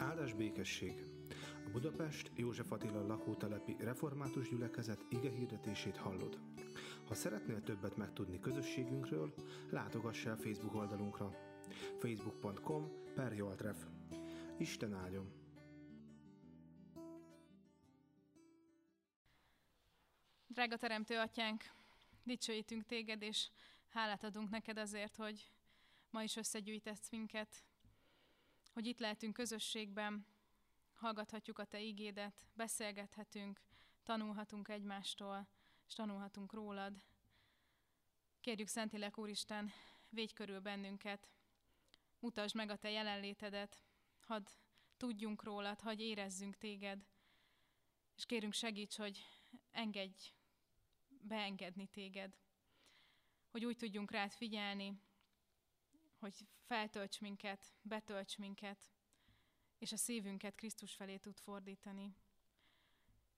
Áldás békesség! A Budapest József Attila lakótelepi református gyülekezet ige hirdetését hallod. Ha szeretnél többet megtudni közösségünkről, látogass el Facebook oldalunkra. facebook.com per Joltref. Isten áldjon! Drága Teremtő Atyánk, dicsőítünk Téged, és hálát adunk neked azért, hogy ma is összegyűjtesz minket, hogy itt lehetünk közösségben, hallgathatjuk a Te ígédet, beszélgethetünk, tanulhatunk egymástól, és tanulhatunk rólad. Kérjük Szentilek Úristen, védj körül bennünket, mutasd meg a Te jelenlétedet, hadd tudjunk rólad, hadd érezzünk Téged, és kérünk segíts, hogy engedj beengedni Téged, hogy úgy tudjunk rád figyelni, hogy feltölts minket, betölts minket, és a szívünket Krisztus felé tud fordítani.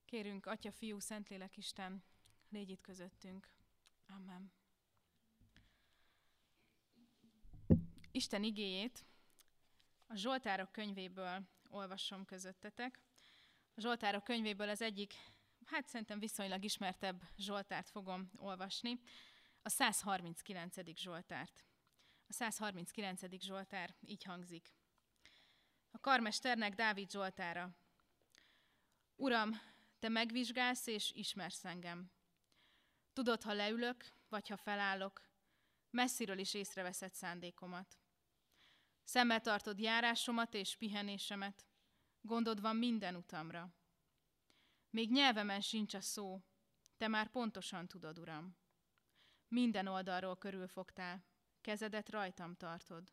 Kérünk, Atya, Fiú, Szentlélek Isten, légy itt közöttünk. Amen. Isten igéjét a Zsoltárok könyvéből olvasom közöttetek. A Zsoltárok könyvéből az egyik, hát szerintem viszonylag ismertebb Zsoltárt fogom olvasni, a 139. Zsoltárt. A 139. Zsoltár így hangzik. A karmesternek Dávid Zsoltára. Uram, te megvizsgálsz és ismersz engem. Tudod, ha leülök, vagy ha felállok, messziről is észreveszed szándékomat. Szemmel tartod járásomat és pihenésemet, gondod van minden utamra. Még nyelvemen sincs a szó, te már pontosan tudod, Uram. Minden oldalról körülfogtál, kezedet rajtam tartod.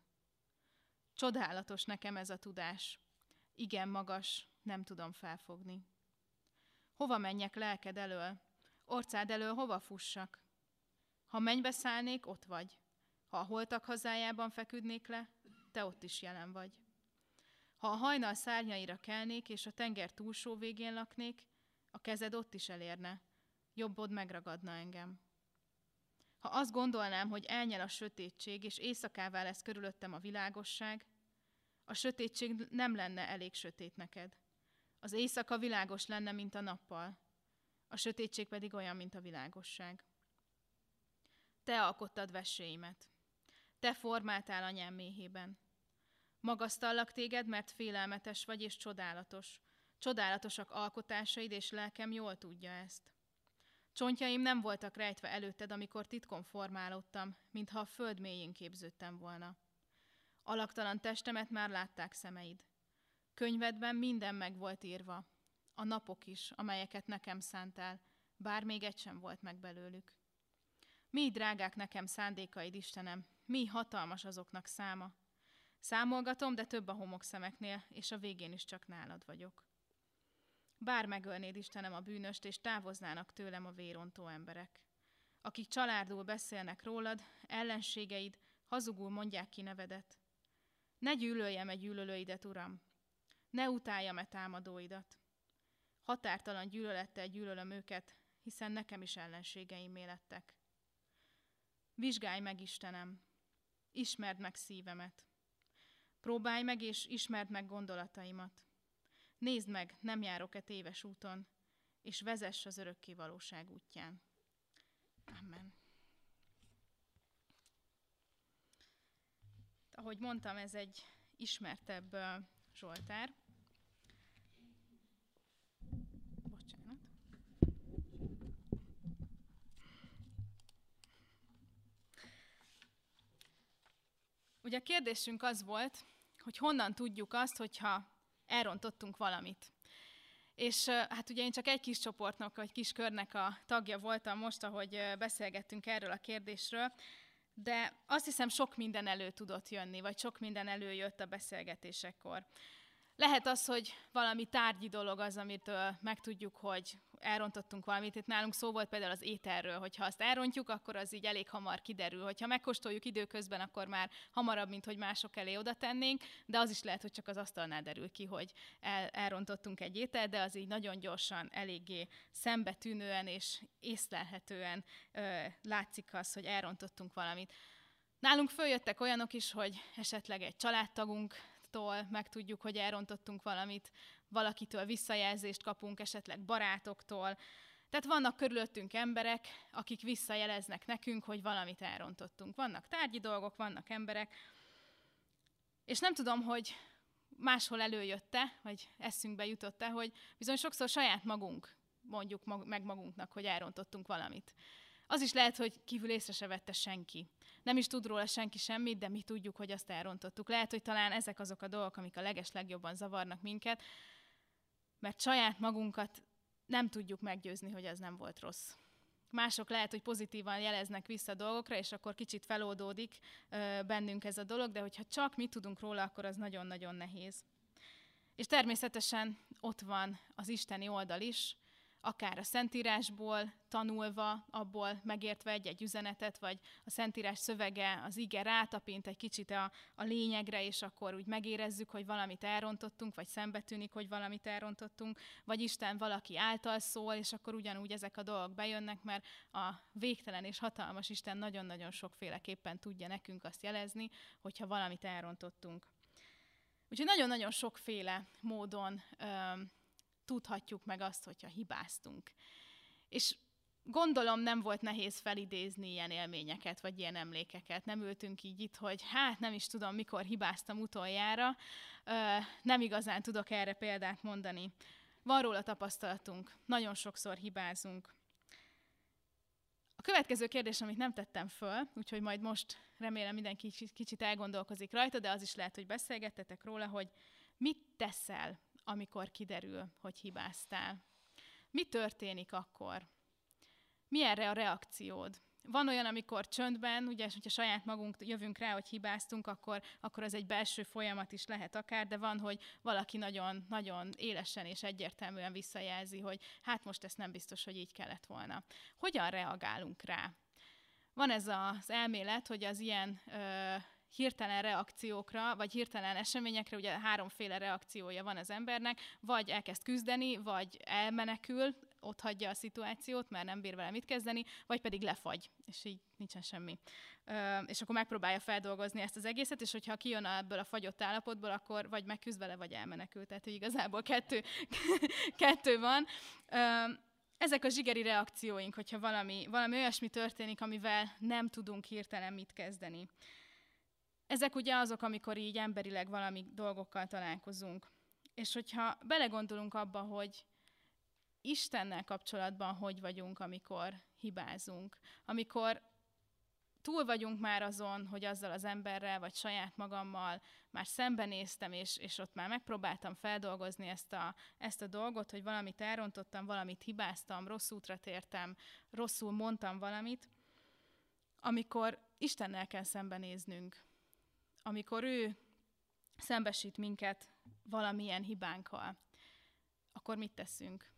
Csodálatos nekem ez a tudás. Igen magas, nem tudom felfogni. Hova menjek lelked elől? Orcád elől hova fussak? Ha mennybe szállnék, ott vagy. Ha a holtak hazájában feküdnék le, te ott is jelen vagy. Ha a hajnal szárnyaira kelnék, és a tenger túlsó végén laknék, a kezed ott is elérne, jobbod megragadna engem. Ha azt gondolnám, hogy elnyel a sötétség, és éjszakává lesz körülöttem a világosság, a sötétség nem lenne elég sötét neked. Az éjszaka világos lenne, mint a nappal, a sötétség pedig olyan, mint a világosság. Te alkottad veséimet. Te formáltál anyám méhében. Magasztallak téged, mert félelmetes vagy és csodálatos. Csodálatosak alkotásaid, és lelkem jól tudja ezt. Csontjaim nem voltak rejtve előtted, amikor titkon formálódtam, mintha a föld mélyén képződtem volna. Alaktalan testemet már látták szemeid. Könyvedben minden meg volt írva, a napok is, amelyeket nekem szántál, bár még egy sem volt meg belőlük. Mi drágák nekem szándékaid, Istenem, mi hatalmas azoknak száma. Számolgatom, de több a homokszemeknél, és a végén is csak nálad vagyok. Bár megölnéd, Istenem, a bűnöst, és távoznának tőlem a vérontó emberek. Akik csalárdul beszélnek rólad, ellenségeid hazugul mondják ki nevedet. Ne gyűlöljem-e gyűlölőidet, Uram, ne utáljam-e támadóidat. Határtalan gyűlölettel gyűlölöm őket, hiszen nekem is ellenségeim lettek. Vizsgálj meg, Istenem, ismerd meg szívemet. Próbálj meg és ismerd meg gondolataimat. Nézd meg, nem járok-e téves úton, és vezess az örökké valóság útján. Amen. Ahogy mondtam, ez egy ismertebb Zsoltár. Bocsánat. Ugye a kérdésünk az volt, hogy honnan tudjuk azt, hogyha elrontottunk valamit. És hát ugye én csak egy kis csoportnak, vagy kis körnek a tagja voltam most, ahogy beszélgettünk erről a kérdésről, de azt hiszem sok minden elő tudott jönni, vagy sok minden előjött a beszélgetésekkor. Lehet az, hogy valami tárgyi dolog az, amit megtudjuk, hogy elrontottunk valamit. Itt nálunk szó volt például az ételről, hogy ha azt elrontjuk, akkor az így elég hamar kiderül. Hogyha megkóstoljuk időközben, akkor már hamarabb, mint hogy mások elé oda tennénk, de az is lehet, hogy csak az asztalnál derül ki, hogy el, elrontottunk egy étel, de az így nagyon gyorsan, eléggé szembetűnően és észlelhetően ö, látszik az, hogy elrontottunk valamit. Nálunk följöttek olyanok is, hogy esetleg egy családtagunk mástól megtudjuk, hogy elrontottunk valamit, valakitől visszajelzést kapunk, esetleg barátoktól. Tehát vannak körülöttünk emberek, akik visszajeleznek nekünk, hogy valamit elrontottunk. Vannak tárgyi dolgok, vannak emberek, és nem tudom, hogy máshol előjötte, vagy eszünkbe jutott-e, hogy bizony sokszor saját magunk mondjuk meg magunknak, hogy elrontottunk valamit. Az is lehet, hogy kívül észre se vette senki. Nem is tud róla senki semmit, de mi tudjuk, hogy azt elrontottuk. Lehet, hogy talán ezek azok a dolgok, amik a leges legjobban zavarnak minket, mert saját magunkat nem tudjuk meggyőzni, hogy az nem volt rossz. Mások lehet, hogy pozitívan jeleznek vissza dolgokra, és akkor kicsit feloldódik bennünk ez a dolog, de hogyha csak mi tudunk róla, akkor az nagyon-nagyon nehéz. És természetesen ott van az isteni oldal is, akár a Szentírásból tanulva, abból megértve egy-egy üzenetet, vagy a Szentírás szövege, az ige rátapint egy kicsit a, a lényegre, és akkor úgy megérezzük, hogy valamit elrontottunk, vagy szembetűnik, hogy valamit elrontottunk, vagy Isten valaki által szól, és akkor ugyanúgy ezek a dolgok bejönnek, mert a végtelen és hatalmas Isten nagyon-nagyon sokféleképpen tudja nekünk azt jelezni, hogyha valamit elrontottunk. Úgyhogy nagyon-nagyon sokféle módon tudhatjuk meg azt, hogyha hibáztunk. És gondolom nem volt nehéz felidézni ilyen élményeket, vagy ilyen emlékeket. Nem ültünk így itt, hogy hát nem is tudom, mikor hibáztam utoljára. Nem igazán tudok erre példát mondani. Van róla tapasztalatunk, nagyon sokszor hibázunk. A következő kérdés, amit nem tettem föl, úgyhogy majd most remélem mindenki kicsit elgondolkozik rajta, de az is lehet, hogy beszélgettetek róla, hogy mit teszel amikor kiderül, hogy hibáztál? Mi történik akkor? Mi erre a reakciód? Van olyan, amikor csöndben, ugye, hogyha saját magunk jövünk rá, hogy hibáztunk, akkor, akkor az egy belső folyamat is lehet akár, de van, hogy valaki nagyon, nagyon élesen és egyértelműen visszajelzi, hogy hát most ezt nem biztos, hogy így kellett volna. Hogyan reagálunk rá? Van ez az elmélet, hogy az ilyen ö, hirtelen reakciókra, vagy hirtelen eseményekre, ugye háromféle reakciója van az embernek, vagy elkezd küzdeni, vagy elmenekül, ott hagyja a szituációt, mert nem bír vele mit kezdeni, vagy pedig lefagy, és így nincsen semmi. Ö, és akkor megpróbálja feldolgozni ezt az egészet, és hogyha kijön ebből a fagyott állapotból, akkor vagy megküzd vele, vagy elmenekül. Tehát, hogy igazából kettő, kettő van. Ö, ezek a zsigeri reakcióink, hogyha valami, valami olyasmi történik, amivel nem tudunk hirtelen mit kezdeni. Ezek ugye azok, amikor így emberileg valami dolgokkal találkozunk. És hogyha belegondolunk abba, hogy Istennel kapcsolatban hogy vagyunk, amikor hibázunk, amikor túl vagyunk már azon, hogy azzal az emberrel, vagy saját magammal már szembenéztem, és, és ott már megpróbáltam feldolgozni ezt a, ezt a dolgot, hogy valamit elrontottam, valamit hibáztam, rossz útra tértem, rosszul mondtam valamit, amikor Istennel kell szembenéznünk, amikor ő szembesít minket valamilyen hibánkkal, akkor mit teszünk?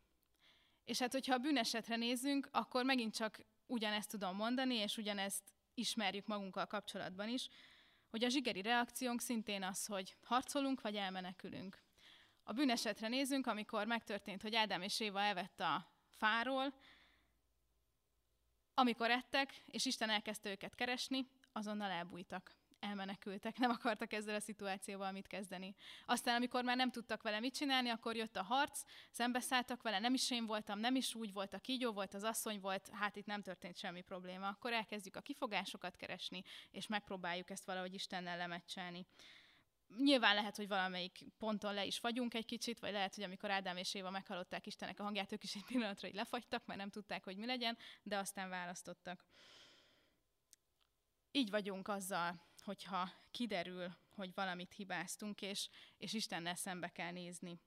És hát, hogyha a bűnesetre nézzünk, akkor megint csak ugyanezt tudom mondani, és ugyanezt ismerjük magunkkal kapcsolatban is, hogy a zsigeri reakciónk szintén az, hogy harcolunk, vagy elmenekülünk. A bűnesetre nézünk, amikor megtörtént, hogy Ádám és Éva elvett a fáról, amikor ettek, és Isten elkezdte őket keresni, azonnal elbújtak elmenekültek, nem akartak ezzel a szituációval mit kezdeni. Aztán, amikor már nem tudtak vele mit csinálni, akkor jött a harc, szembeszálltak vele, nem is én voltam, nem is úgy volt, a kígyó volt, az asszony volt, hát itt nem történt semmi probléma. Akkor elkezdjük a kifogásokat keresni, és megpróbáljuk ezt valahogy Istennel lemecselni. Nyilván lehet, hogy valamelyik ponton le is vagyunk egy kicsit, vagy lehet, hogy amikor Ádám és Éva meghallották Istennek a hangját, ők is egy pillanatra így lefagytak, mert nem tudták, hogy mi legyen, de aztán választottak. Így vagyunk azzal, hogyha kiderül, hogy valamit hibáztunk, és, és Istennel szembe kell nézni.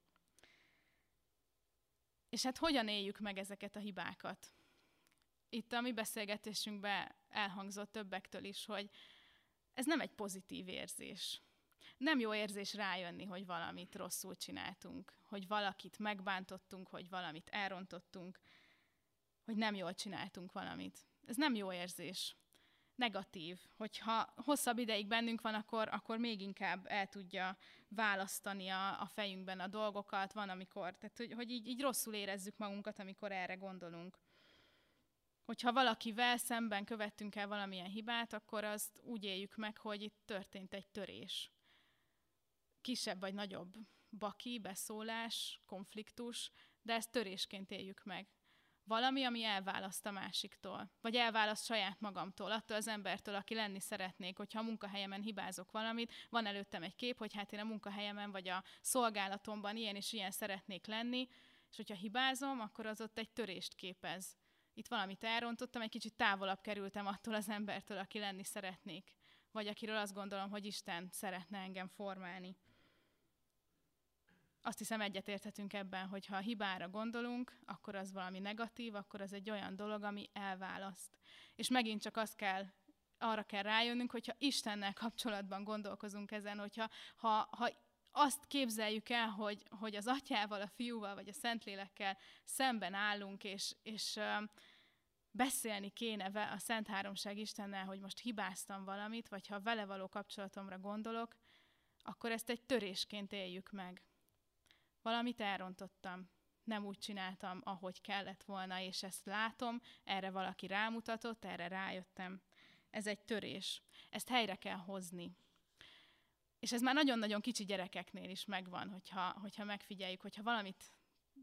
És hát hogyan éljük meg ezeket a hibákat? Itt a mi beszélgetésünkben elhangzott többektől is, hogy ez nem egy pozitív érzés. Nem jó érzés rájönni, hogy valamit rosszul csináltunk, hogy valakit megbántottunk, hogy valamit elrontottunk, hogy nem jól csináltunk valamit. Ez nem jó érzés negatív. Hogyha hosszabb ideig bennünk van, akkor, akkor még inkább el tudja választani a, a fejünkben a dolgokat. Van, amikor, tehát hogy, hogy így, így rosszul érezzük magunkat, amikor erre gondolunk. Hogyha valakivel szemben követtünk el valamilyen hibát, akkor azt úgy éljük meg, hogy itt történt egy törés. kisebb vagy nagyobb baki, beszólás, konfliktus, de ezt törésként éljük meg. Valami, ami elválaszt a másiktól, vagy elválaszt saját magamtól, attól az embertől, aki lenni szeretnék, hogyha a munkahelyemen hibázok valamit, van előttem egy kép, hogy hát én a munkahelyemen vagy a szolgálatomban ilyen és ilyen szeretnék lenni, és hogyha hibázom, akkor az ott egy törést képez. Itt valamit elrontottam, egy kicsit távolabb kerültem attól az embertől, aki lenni szeretnék, vagy akiről azt gondolom, hogy Isten szeretne engem formálni azt hiszem egyetérthetünk ebben, hogy ha hibára gondolunk, akkor az valami negatív, akkor az egy olyan dolog, ami elválaszt. És megint csak azt kell, arra kell rájönnünk, hogyha Istennel kapcsolatban gondolkozunk ezen, hogyha ha, ha azt képzeljük el, hogy, hogy az atyával, a fiúval vagy a szentlélekkel szemben állunk, és, és beszélni kéne a Szent Háromság Istennel, hogy most hibáztam valamit, vagy ha vele való kapcsolatomra gondolok, akkor ezt egy törésként éljük meg valamit elrontottam, nem úgy csináltam, ahogy kellett volna, és ezt látom, erre valaki rámutatott, erre rájöttem. Ez egy törés. Ezt helyre kell hozni. És ez már nagyon-nagyon kicsi gyerekeknél is megvan, hogyha, hogyha megfigyeljük, hogyha valamit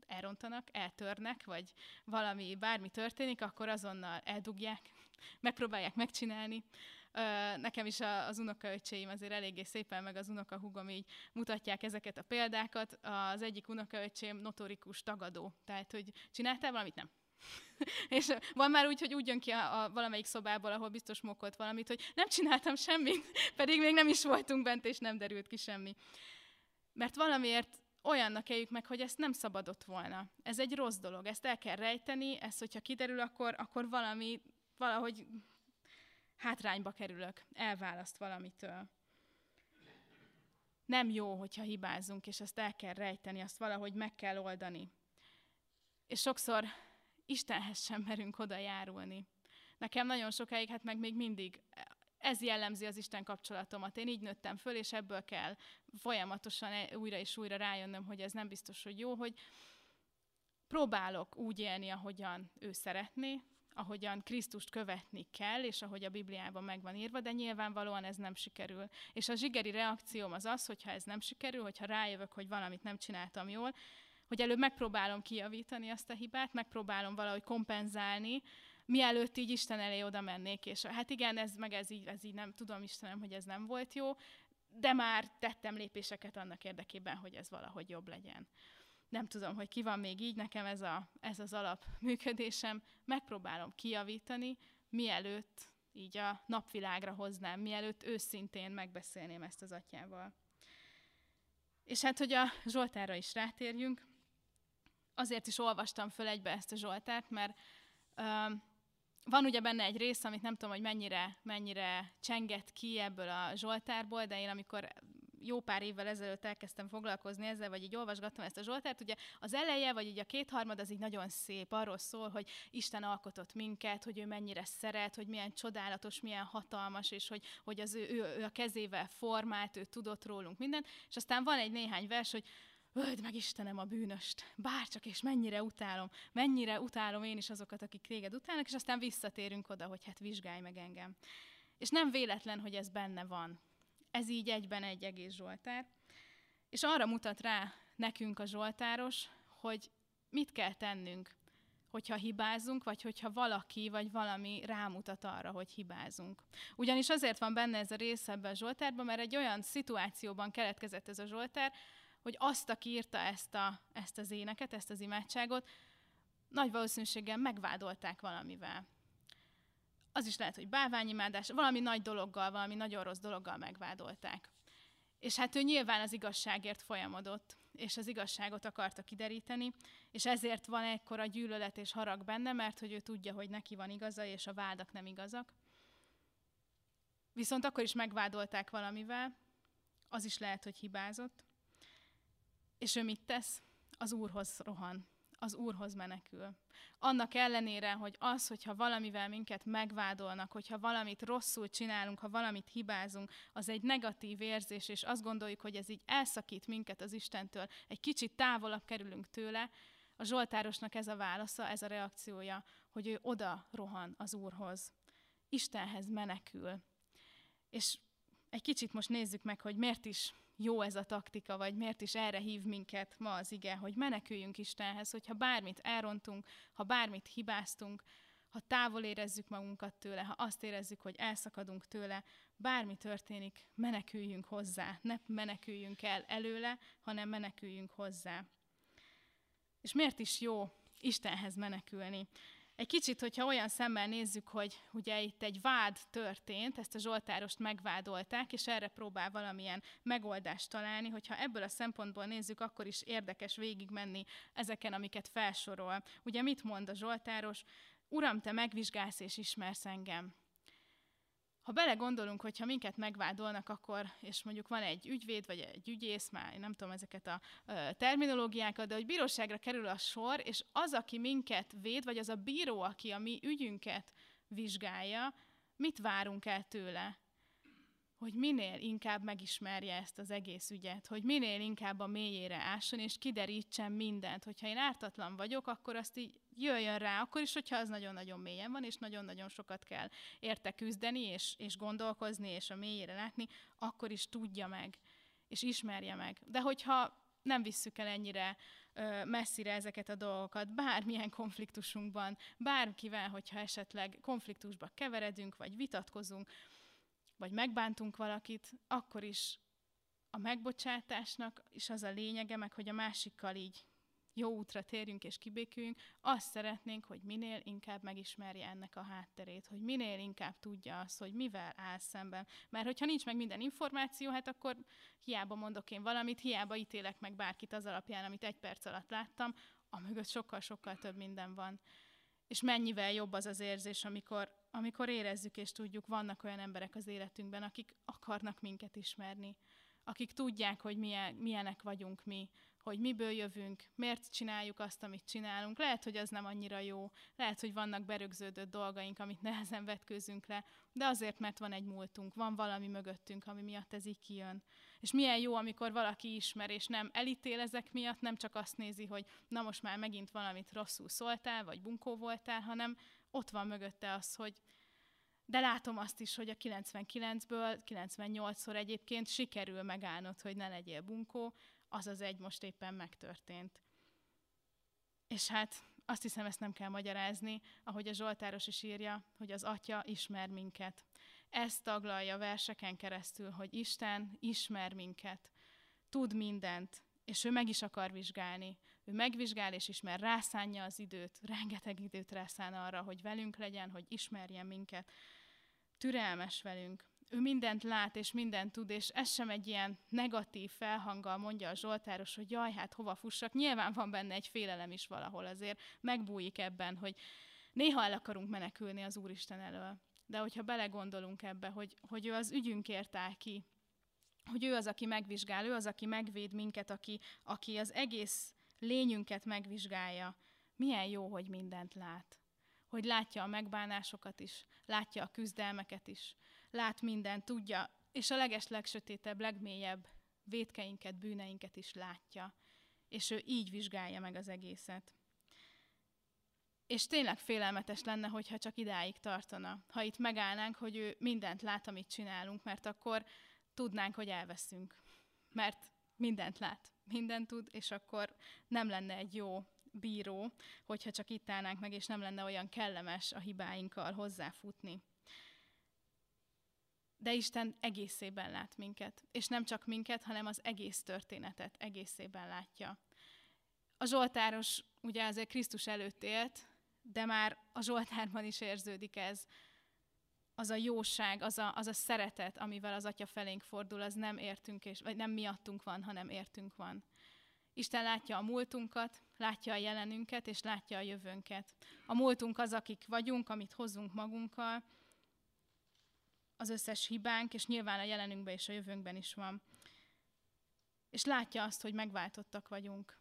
elrontanak, eltörnek, vagy valami, bármi történik, akkor azonnal eldugják, megpróbálják megcsinálni, Nekem is az unokaöccseim azért eléggé szépen, meg az unokahúgom így mutatják ezeket a példákat. Az egyik unokaöccsém notorikus tagadó. Tehát, hogy csináltál valamit? Nem. és van már úgy, hogy úgy jön ki a, a valamelyik szobából, ahol biztos mokolt valamit, hogy nem csináltam semmit, pedig még nem is voltunk bent, és nem derült ki semmi. Mert valamiért olyannak éljük meg, hogy ezt nem szabadott volna. Ez egy rossz dolog, ezt el kell rejteni, ezt, hogyha kiderül, akkor, akkor valami, valahogy hátrányba kerülök, elválaszt valamitől. Nem jó, hogyha hibázunk, és ezt el kell rejteni, azt valahogy meg kell oldani. És sokszor Istenhez sem merünk oda járulni. Nekem nagyon sokáig, hát meg még mindig ez jellemzi az Isten kapcsolatomat. Én így nőttem föl, és ebből kell folyamatosan e- újra és újra rájönnöm, hogy ez nem biztos, hogy jó, hogy próbálok úgy élni, ahogyan ő szeretné, ahogyan Krisztust követni kell, és ahogy a Bibliában meg van írva, de nyilvánvalóan ez nem sikerül. És a zsigeri reakcióm az az, hogyha ez nem sikerül, hogyha rájövök, hogy valamit nem csináltam jól, hogy előbb megpróbálom kijavítani azt a hibát, megpróbálom valahogy kompenzálni, mielőtt így Isten elé oda mennék, és hát igen, ez meg ez így, ez így nem tudom Istenem, hogy ez nem volt jó, de már tettem lépéseket annak érdekében, hogy ez valahogy jobb legyen nem tudom, hogy ki van még így, nekem ez, a, ez az alap működésem, megpróbálom kijavítani, mielőtt így a napvilágra hoznám, mielőtt őszintén megbeszélném ezt az atyával. És hát, hogy a Zsoltára is rátérjünk, azért is olvastam föl egybe ezt a Zsoltárt, mert uh, van ugye benne egy rész, amit nem tudom, hogy mennyire, mennyire csenget ki ebből a Zsoltárból, de én amikor jó pár évvel ezelőtt elkezdtem foglalkozni ezzel, vagy így olvasgattam ezt a Zsoltárt, ugye az eleje, vagy így a kétharmad az így nagyon szép, arról szól, hogy Isten alkotott minket, hogy ő mennyire szeret, hogy milyen csodálatos, milyen hatalmas, és hogy, hogy az ő, ő, ő a kezével formált, ő tudott rólunk mindent, és aztán van egy néhány vers, hogy öld meg Istenem a bűnöst, bárcsak és mennyire utálom, mennyire utálom én is azokat, akik téged utálnak, és aztán visszatérünk oda, hogy hát vizsgálj meg engem. És nem véletlen, hogy ez benne van. Ez így egyben egy egész Zsoltár. És arra mutat rá nekünk a Zsoltáros, hogy mit kell tennünk, hogyha hibázunk, vagy hogyha valaki vagy valami rámutat arra, hogy hibázunk. Ugyanis azért van benne ez a rész ebben a Zsoltárban, mert egy olyan szituációban keletkezett ez a Zsoltár, hogy azt, aki írta ezt, a, ezt az éneket, ezt az imádságot, nagy valószínűséggel megvádolták valamivel az is lehet, hogy bálványimádás, valami nagy dologgal, valami nagyon rossz dologgal megvádolták. És hát ő nyilván az igazságért folyamodott, és az igazságot akarta kideríteni, és ezért van ekkora gyűlölet és harag benne, mert hogy ő tudja, hogy neki van igaza, és a vádak nem igazak. Viszont akkor is megvádolták valamivel, az is lehet, hogy hibázott. És ő mit tesz? Az Úrhoz rohan az Úrhoz menekül. Annak ellenére, hogy az, hogyha valamivel minket megvádolnak, hogyha valamit rosszul csinálunk, ha valamit hibázunk, az egy negatív érzés, és azt gondoljuk, hogy ez így elszakít minket az Istentől, egy kicsit távolabb kerülünk tőle, a Zsoltárosnak ez a válasza, ez a reakciója, hogy ő oda rohan az Úrhoz. Istenhez menekül. És egy kicsit most nézzük meg, hogy miért is jó ez a taktika, vagy miért is erre hív minket ma az ige, hogy meneküljünk Istenhez, hogyha bármit elrontunk, ha bármit hibáztunk, ha távol érezzük magunkat tőle, ha azt érezzük, hogy elszakadunk tőle, bármi történik, meneküljünk hozzá. Ne meneküljünk el előle, hanem meneküljünk hozzá. És miért is jó Istenhez menekülni? Egy kicsit, hogyha olyan szemmel nézzük, hogy ugye itt egy vád történt, ezt a Zsoltárost megvádolták, és erre próbál valamilyen megoldást találni, hogyha ebből a szempontból nézzük, akkor is érdekes végigmenni ezeken, amiket felsorol. Ugye mit mond a Zsoltáros? Uram, te megvizsgálsz és ismersz engem. Ha belegondolunk, hogy ha minket megvádolnak, akkor, és mondjuk van egy ügyvéd, vagy egy ügyész, már nem tudom ezeket a terminológiákat, de hogy bíróságra kerül a sor, és az, aki minket véd, vagy az a bíró, aki a mi ügyünket vizsgálja, mit várunk el tőle? Hogy minél inkább megismerje ezt az egész ügyet, hogy minél inkább a mélyére ásson, és kiderítsen mindent. Hogyha én ártatlan vagyok, akkor azt így jöjjön rá, akkor is, hogyha az nagyon-nagyon mélyen van, és nagyon-nagyon sokat kell érte küzdeni, és, és gondolkozni, és a mélyére látni, akkor is tudja meg, és ismerje meg. De hogyha nem visszük el ennyire ö, messzire ezeket a dolgokat, bármilyen konfliktusunkban, bárkivel, hogyha esetleg konfliktusba keveredünk, vagy vitatkozunk, vagy megbántunk valakit, akkor is a megbocsátásnak is az a lényege, meg hogy a másikkal így jó útra térjünk és kibéküljünk, azt szeretnénk, hogy minél inkább megismerje ennek a hátterét, hogy minél inkább tudja azt, hogy mivel áll szemben. Mert hogyha nincs meg minden információ, hát akkor hiába mondok én valamit, hiába ítélek meg bárkit az alapján, amit egy perc alatt láttam, a mögött sokkal-sokkal több minden van. És mennyivel jobb az az érzés, amikor, amikor érezzük és tudjuk, vannak olyan emberek az életünkben, akik akarnak minket ismerni, akik tudják, hogy milyen, milyenek vagyunk mi, hogy miből jövünk, miért csináljuk azt, amit csinálunk. Lehet, hogy az nem annyira jó, lehet, hogy vannak berögződött dolgaink, amit nehezen vetkőzünk le, de azért, mert van egy múltunk, van valami mögöttünk, ami miatt ez így kijön. És milyen jó, amikor valaki ismer, és nem elítél ezek miatt, nem csak azt nézi, hogy na most már megint valamit rosszul szóltál, vagy bunkó voltál, hanem ott van mögötte az, hogy de látom azt is, hogy a 99-ből 98-szor egyébként sikerül megállnod, hogy ne legyél bunkó, az az egy most éppen megtörtént. És hát azt hiszem, ezt nem kell magyarázni, ahogy a Zsoltáros is írja, hogy az Atya ismer minket. Ezt taglalja verseken keresztül, hogy Isten ismer minket, tud mindent, és ő meg is akar vizsgálni. Ő megvizsgál és ismer, rászánja az időt, rengeteg időt rászán arra, hogy velünk legyen, hogy ismerjen minket. Türelmes velünk, ő mindent lát és mindent tud, és ez sem egy ilyen negatív felhanggal mondja a Zsoltáros, hogy jaj, hát hova fussak. Nyilván van benne egy félelem is valahol azért, megbújik ebben, hogy néha el akarunk menekülni az Úristen elől. De hogyha belegondolunk ebbe, hogy, hogy ő az ügyünkért áll ki, hogy ő az, aki megvizsgál, ő az, aki megvéd minket, aki, aki az egész lényünket megvizsgálja. Milyen jó, hogy mindent lát. Hogy látja a megbánásokat is, látja a küzdelmeket is, lát mindent, tudja, és a leges legsötétebb, legmélyebb vétkeinket, bűneinket is látja. És ő így vizsgálja meg az egészet. És tényleg félelmetes lenne, hogyha csak idáig tartana. Ha itt megállnánk, hogy ő mindent lát, amit csinálunk, mert akkor tudnánk, hogy elveszünk. Mert mindent lát, mindent tud, és akkor nem lenne egy jó bíró, hogyha csak itt állnánk meg, és nem lenne olyan kellemes a hibáinkkal hozzáfutni de Isten egészében lát minket. És nem csak minket, hanem az egész történetet egészében látja. A Zsoltáros ugye azért Krisztus előtt élt, de már a Zsoltárban is érződik ez, az a jóság, az a, az a szeretet, amivel az Atya felénk fordul, az nem értünk, és, vagy nem miattunk van, hanem értünk van. Isten látja a múltunkat, látja a jelenünket, és látja a jövőnket. A múltunk az, akik vagyunk, amit hozunk magunkkal, az összes hibánk, és nyilván a jelenünkben és a jövőnkben is van. És látja azt, hogy megváltottak vagyunk.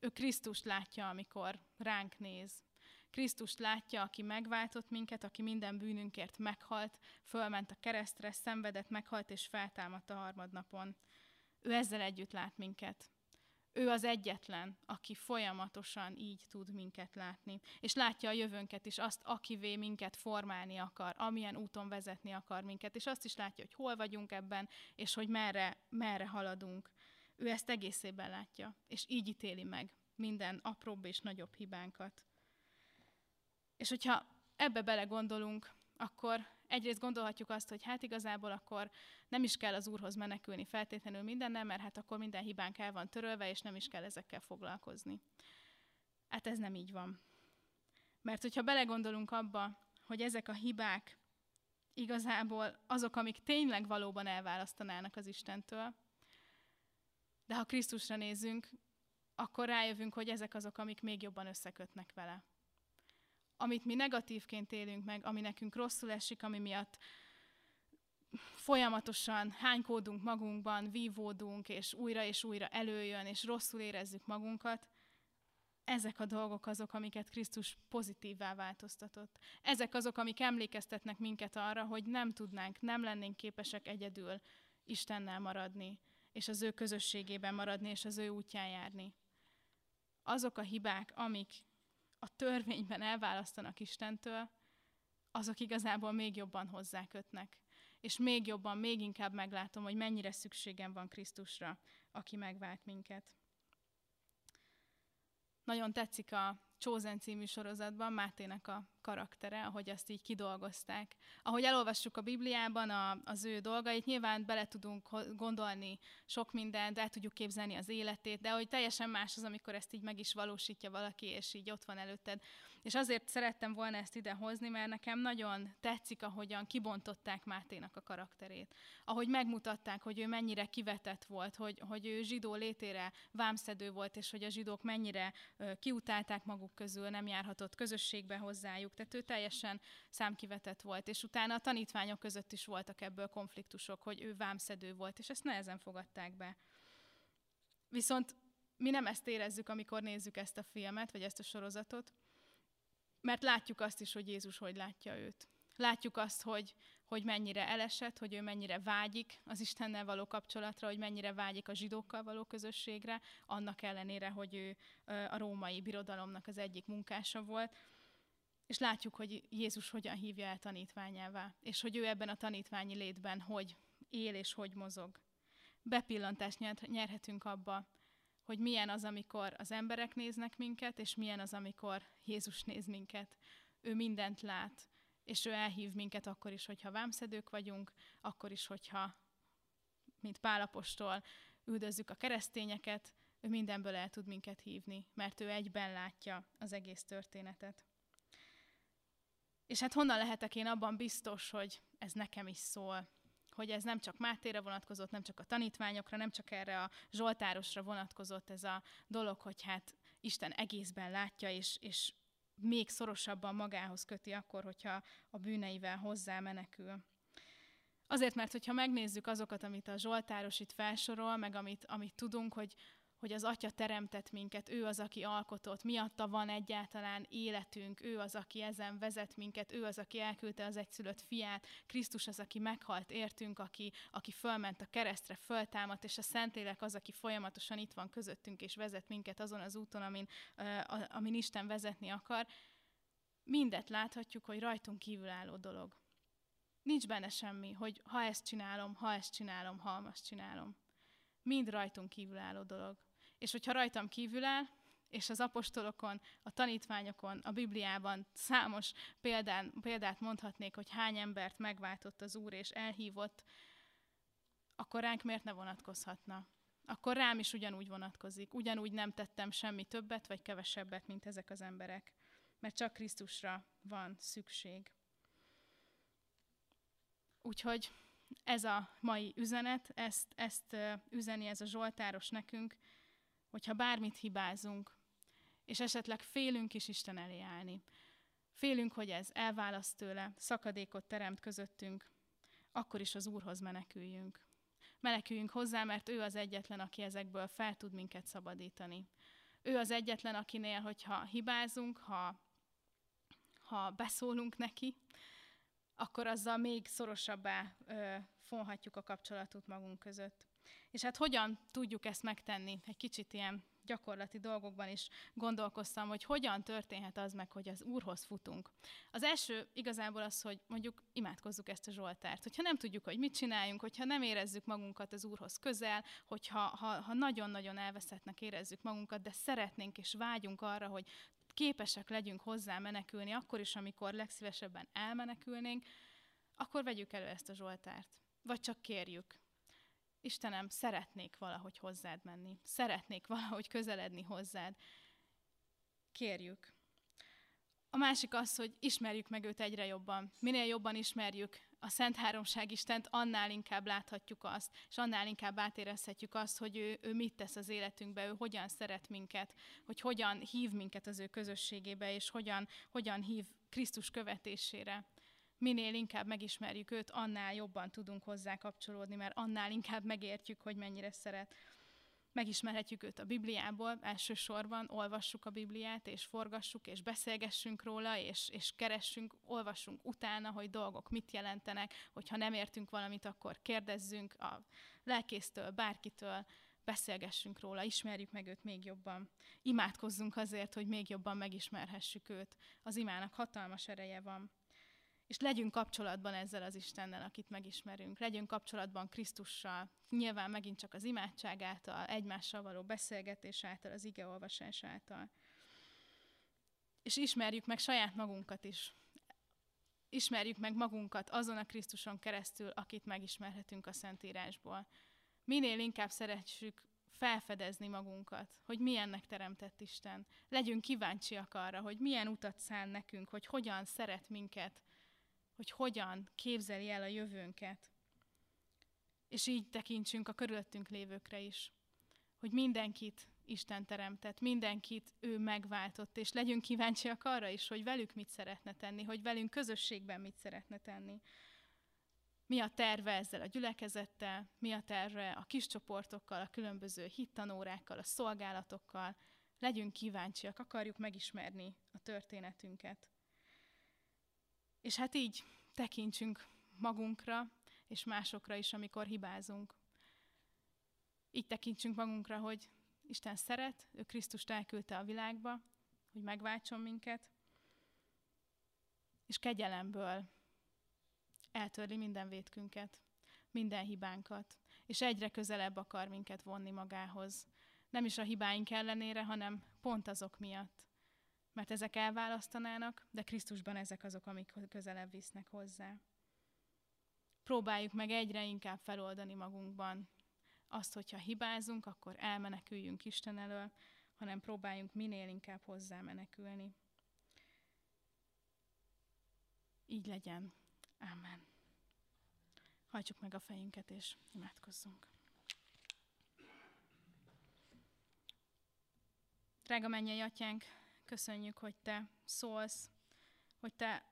Ő Krisztust látja, amikor ránk néz. Krisztust látja, aki megváltott minket, aki minden bűnünkért meghalt, fölment a keresztre, szenvedett, meghalt és feltámadt a harmadnapon. Ő ezzel együtt lát minket. ő az egyetlen, aki folyamatosan így tud minket látni. És látja a jövőnket is, azt, akivé minket formálni akar, amilyen úton vezetni akar minket. És azt is látja, hogy hol vagyunk ebben, és hogy merre, merre haladunk. Ő ezt egészében látja, és így ítéli meg minden apróbb és nagyobb hibánkat. És hogyha ebbe belegondolunk, akkor egyrészt gondolhatjuk azt, hogy hát igazából akkor nem is kell az Úrhoz menekülni feltétlenül mindennel, mert hát akkor minden hibánk el van törölve, és nem is kell ezekkel foglalkozni. Hát ez nem így van. Mert hogyha belegondolunk abba, hogy ezek a hibák igazából azok, amik tényleg valóban elválasztanának az Istentől, de ha Krisztusra nézünk, akkor rájövünk, hogy ezek azok, amik még jobban összekötnek vele amit mi negatívként élünk meg, ami nekünk rosszul esik, ami miatt folyamatosan hánykódunk magunkban, vívódunk, és újra és újra előjön, és rosszul érezzük magunkat, ezek a dolgok azok, amiket Krisztus pozitívvá változtatott. Ezek azok, amik emlékeztetnek minket arra, hogy nem tudnánk, nem lennénk képesek egyedül Istennel maradni, és az ő közösségében maradni, és az ő útján járni. Azok a hibák, amik a törvényben elválasztanak Istentől, azok igazából még jobban hozzákötnek. És még jobban, még inkább meglátom, hogy mennyire szükségem van Krisztusra, aki megvált minket. Nagyon tetszik a Chosen című sorozatban Mátének a karaktere, ahogy azt így kidolgozták. Ahogy elolvassuk a Bibliában a, az ő dolgait, nyilván bele tudunk gondolni sok mindent, el tudjuk képzelni az életét, de hogy teljesen más az, amikor ezt így meg is valósítja valaki, és így ott van előtted. És azért szerettem volna ezt ide hozni, mert nekem nagyon tetszik, ahogyan kibontották Máténak a karakterét. Ahogy megmutatták, hogy ő mennyire kivetett volt, hogy, hogy ő zsidó létére vámszedő volt, és hogy a zsidók mennyire kiutálták maguk közül, nem járhatott közösségbe hozzájuk. Tehát ő teljesen számkivetett volt. És utána a tanítványok között is voltak ebből konfliktusok, hogy ő vámszedő volt, és ezt nehezen fogadták be. Viszont mi nem ezt érezzük, amikor nézzük ezt a filmet, vagy ezt a sorozatot, mert látjuk azt is, hogy Jézus hogy látja őt. Látjuk azt, hogy, hogy mennyire elesett, hogy ő mennyire vágyik az Istennel való kapcsolatra, hogy mennyire vágyik a zsidókkal való közösségre, annak ellenére, hogy ő a római birodalomnak az egyik munkása volt. És látjuk, hogy Jézus hogyan hívja el tanítványává, és hogy ő ebben a tanítványi létben hogy él és hogy mozog. Bepillantást nyerhetünk abba, hogy milyen az, amikor az emberek néznek minket, és milyen az, amikor Jézus néz minket. Ő mindent lát, és ő elhív minket akkor is, hogyha vámszedők vagyunk, akkor is, hogyha, mint Pálapostól, üldözzük a keresztényeket, ő mindenből el tud minket hívni, mert ő egyben látja az egész történetet. És hát honnan lehetek én abban biztos, hogy ez nekem is szól, hogy ez nem csak Mátére vonatkozott, nem csak a tanítványokra, nem csak erre a Zsoltárosra vonatkozott ez a dolog, hogy hát Isten egészben látja, és, és még szorosabban magához köti akkor, hogyha a bűneivel hozzá menekül. Azért, mert hogyha megnézzük azokat, amit a Zsoltáros itt felsorol, meg amit, amit tudunk, hogy hogy az Atya teremtett minket, ő az, aki alkotott, miatta van egyáltalán életünk, ő az, aki ezen vezet minket, ő az, aki elküldte az egyszülött fiát, Krisztus az, aki meghalt értünk, aki, aki fölment a keresztre, föltámadt, és a Szentlélek az, aki folyamatosan itt van közöttünk, és vezet minket azon az úton, amin, amin Isten vezetni akar. Mindet láthatjuk, hogy rajtunk kívülálló dolog. Nincs benne semmi, hogy ha ezt csinálom, ha ezt csinálom, ha azt csinálom. Mind rajtunk kívülálló dolog. És hogyha rajtam kívül áll, és az apostolokon, a tanítványokon, a Bibliában számos példán, példát mondhatnék, hogy hány embert megváltott az Úr és elhívott, akkor ránk miért ne vonatkozhatna? Akkor rám is ugyanúgy vonatkozik. Ugyanúgy nem tettem semmi többet vagy kevesebbet, mint ezek az emberek. Mert csak Krisztusra van szükség. Úgyhogy ez a mai üzenet, ezt, ezt üzeni ez a Zsoltáros nekünk, hogyha bármit hibázunk, és esetleg félünk is Isten elé állni, félünk, hogy ez elválaszt tőle, szakadékot teremt közöttünk, akkor is az Úrhoz meneküljünk. Meneküljünk hozzá, mert ő az egyetlen, aki ezekből fel tud minket szabadítani. Ő az egyetlen, akinél, hogyha hibázunk, ha, ha beszólunk neki, akkor azzal még szorosabbá ö, fonhatjuk a kapcsolatot magunk között. És hát hogyan tudjuk ezt megtenni? Egy kicsit ilyen gyakorlati dolgokban is gondolkoztam, hogy hogyan történhet az meg, hogy az Úrhoz futunk. Az első igazából az, hogy mondjuk imádkozzuk ezt a Zsoltárt. Hogyha nem tudjuk, hogy mit csináljunk, hogyha nem érezzük magunkat az Úrhoz közel, hogyha ha, ha nagyon-nagyon elveszettnek érezzük magunkat, de szeretnénk és vágyunk arra, hogy képesek legyünk hozzá menekülni, akkor is, amikor legszívesebben elmenekülnénk, akkor vegyük elő ezt a Zsoltárt. Vagy csak kérjük. Istenem, szeretnék valahogy hozzád menni. Szeretnék valahogy közeledni hozzád. Kérjük. A másik az, hogy ismerjük meg őt egyre jobban. Minél jobban ismerjük a Szent Háromság Istent, annál inkább láthatjuk azt, és annál inkább átérezhetjük azt, hogy ő, ő mit tesz az életünkbe, ő hogyan szeret minket, hogy hogyan hív minket az ő közösségébe, és hogyan, hogyan hív Krisztus követésére minél inkább megismerjük őt, annál jobban tudunk hozzá kapcsolódni, mert annál inkább megértjük, hogy mennyire szeret. Megismerhetjük őt a Bibliából, elsősorban olvassuk a Bibliát, és forgassuk, és beszélgessünk róla, és, és keressünk, olvassunk utána, hogy dolgok mit jelentenek, hogyha nem értünk valamit, akkor kérdezzünk a lelkésztől, bárkitől, beszélgessünk róla, ismerjük meg őt még jobban. Imádkozzunk azért, hogy még jobban megismerhessük őt. Az imának hatalmas ereje van és legyünk kapcsolatban ezzel az Istennel, akit megismerünk. Legyünk kapcsolatban Krisztussal, nyilván megint csak az imádság által, egymással való beszélgetés által, az igeolvasás által. És ismerjük meg saját magunkat is. Ismerjük meg magunkat azon a Krisztuson keresztül, akit megismerhetünk a Szentírásból. Minél inkább szeressük felfedezni magunkat, hogy milyennek teremtett Isten. Legyünk kíváncsiak arra, hogy milyen utat szán nekünk, hogy hogyan szeret minket, hogy hogyan képzeli el a jövőnket. És így tekintsünk a körülöttünk lévőkre is, hogy mindenkit Isten teremtett, mindenkit ő megváltott, és legyünk kíváncsiak arra is, hogy velük mit szeretne tenni, hogy velünk közösségben mit szeretne tenni. Mi a terve ezzel a gyülekezettel, mi a terve a kis csoportokkal, a különböző hittanórákkal, a szolgálatokkal. Legyünk kíváncsiak, akarjuk megismerni a történetünket. És hát így tekintsünk magunkra és másokra is, amikor hibázunk. Így tekintsünk magunkra, hogy Isten szeret, ő Krisztust elküldte a világba, hogy megváltson minket, és kegyelemből eltörli minden vétkünket, minden hibánkat, és egyre közelebb akar minket vonni magához. Nem is a hibáink ellenére, hanem pont azok miatt mert ezek elválasztanának, de Krisztusban ezek azok, amik közelebb visznek hozzá. Próbáljuk meg egyre inkább feloldani magunkban azt, hogyha hibázunk, akkor elmeneküljünk Isten elől, hanem próbáljunk minél inkább hozzá menekülni. Így legyen. Amen. Hajtsuk meg a fejünket, és imádkozzunk. Drága mennyei atyánk, Köszönjük, hogy Te szólsz, hogy Te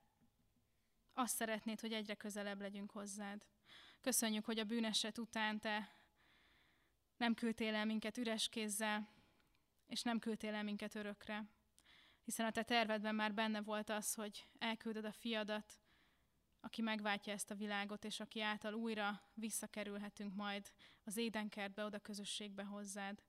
azt szeretnéd, hogy egyre közelebb legyünk hozzád. Köszönjük, hogy a bűneset után Te nem küldtél el minket üres kézzel, és nem küldtél el minket örökre. Hiszen a Te tervedben már benne volt az, hogy elküldöd a fiadat, aki megváltja ezt a világot, és aki által újra visszakerülhetünk majd az édenkertbe, oda közösségbe hozzád.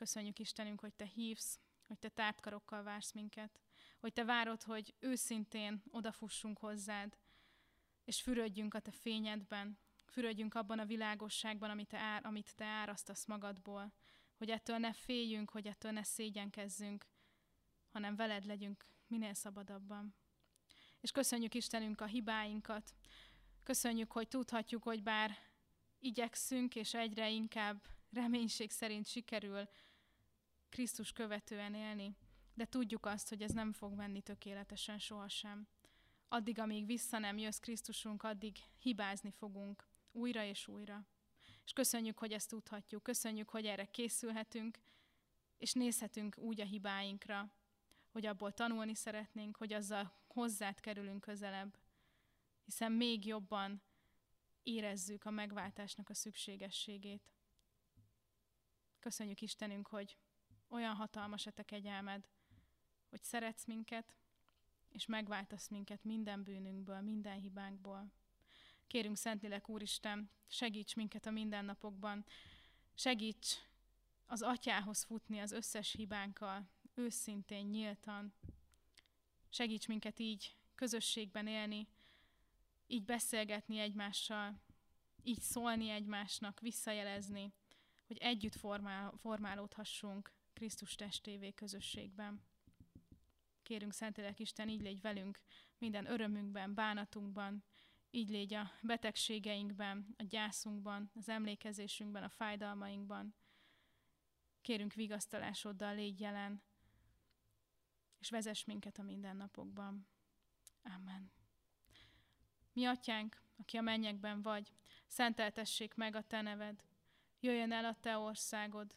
Köszönjük Istenünk, hogy Te hívsz, hogy Te tártkarokkal vársz minket, hogy Te várod, hogy őszintén odafussunk hozzád, és fürödjünk a Te fényedben, fürödjünk abban a világosságban, amit te, ár, amit te árasztasz magadból, hogy ettől ne féljünk, hogy ettől ne szégyenkezzünk, hanem veled legyünk minél szabadabban. És köszönjük Istenünk a hibáinkat, köszönjük, hogy tudhatjuk, hogy bár igyekszünk, és egyre inkább reménység szerint sikerül Krisztus követően élni, de tudjuk azt, hogy ez nem fog menni tökéletesen sohasem. Addig, amíg vissza nem jössz Krisztusunk, addig hibázni fogunk újra és újra. És köszönjük, hogy ezt tudhatjuk, köszönjük, hogy erre készülhetünk, és nézhetünk úgy a hibáinkra, hogy abból tanulni szeretnénk, hogy azzal hozzád kerülünk közelebb, hiszen még jobban érezzük a megváltásnak a szükségességét. Köszönjük Istenünk, hogy olyan hatalmas a te kegyelmed, hogy szeretsz minket, és megváltasz minket minden bűnünkből, minden hibánkból. Kérünk Szentlélek Úristen, segíts minket a mindennapokban, segíts az atyához futni az összes hibánkkal, őszintén, nyíltan. Segíts minket így közösségben élni, így beszélgetni egymással, így szólni egymásnak, visszajelezni, hogy együtt formál, formálódhassunk Krisztus testévé közösségben. Kérünk Szentlélek Isten, így légy velünk minden örömünkben, bánatunkban, így légy a betegségeinkben, a gyászunkban, az emlékezésünkben, a fájdalmainkban. Kérünk vigasztalásoddal légy jelen, és vezess minket a mindennapokban. Amen. Mi atyánk, aki a mennyekben vagy, szenteltessék meg a te neved, jöjjön el a te országod,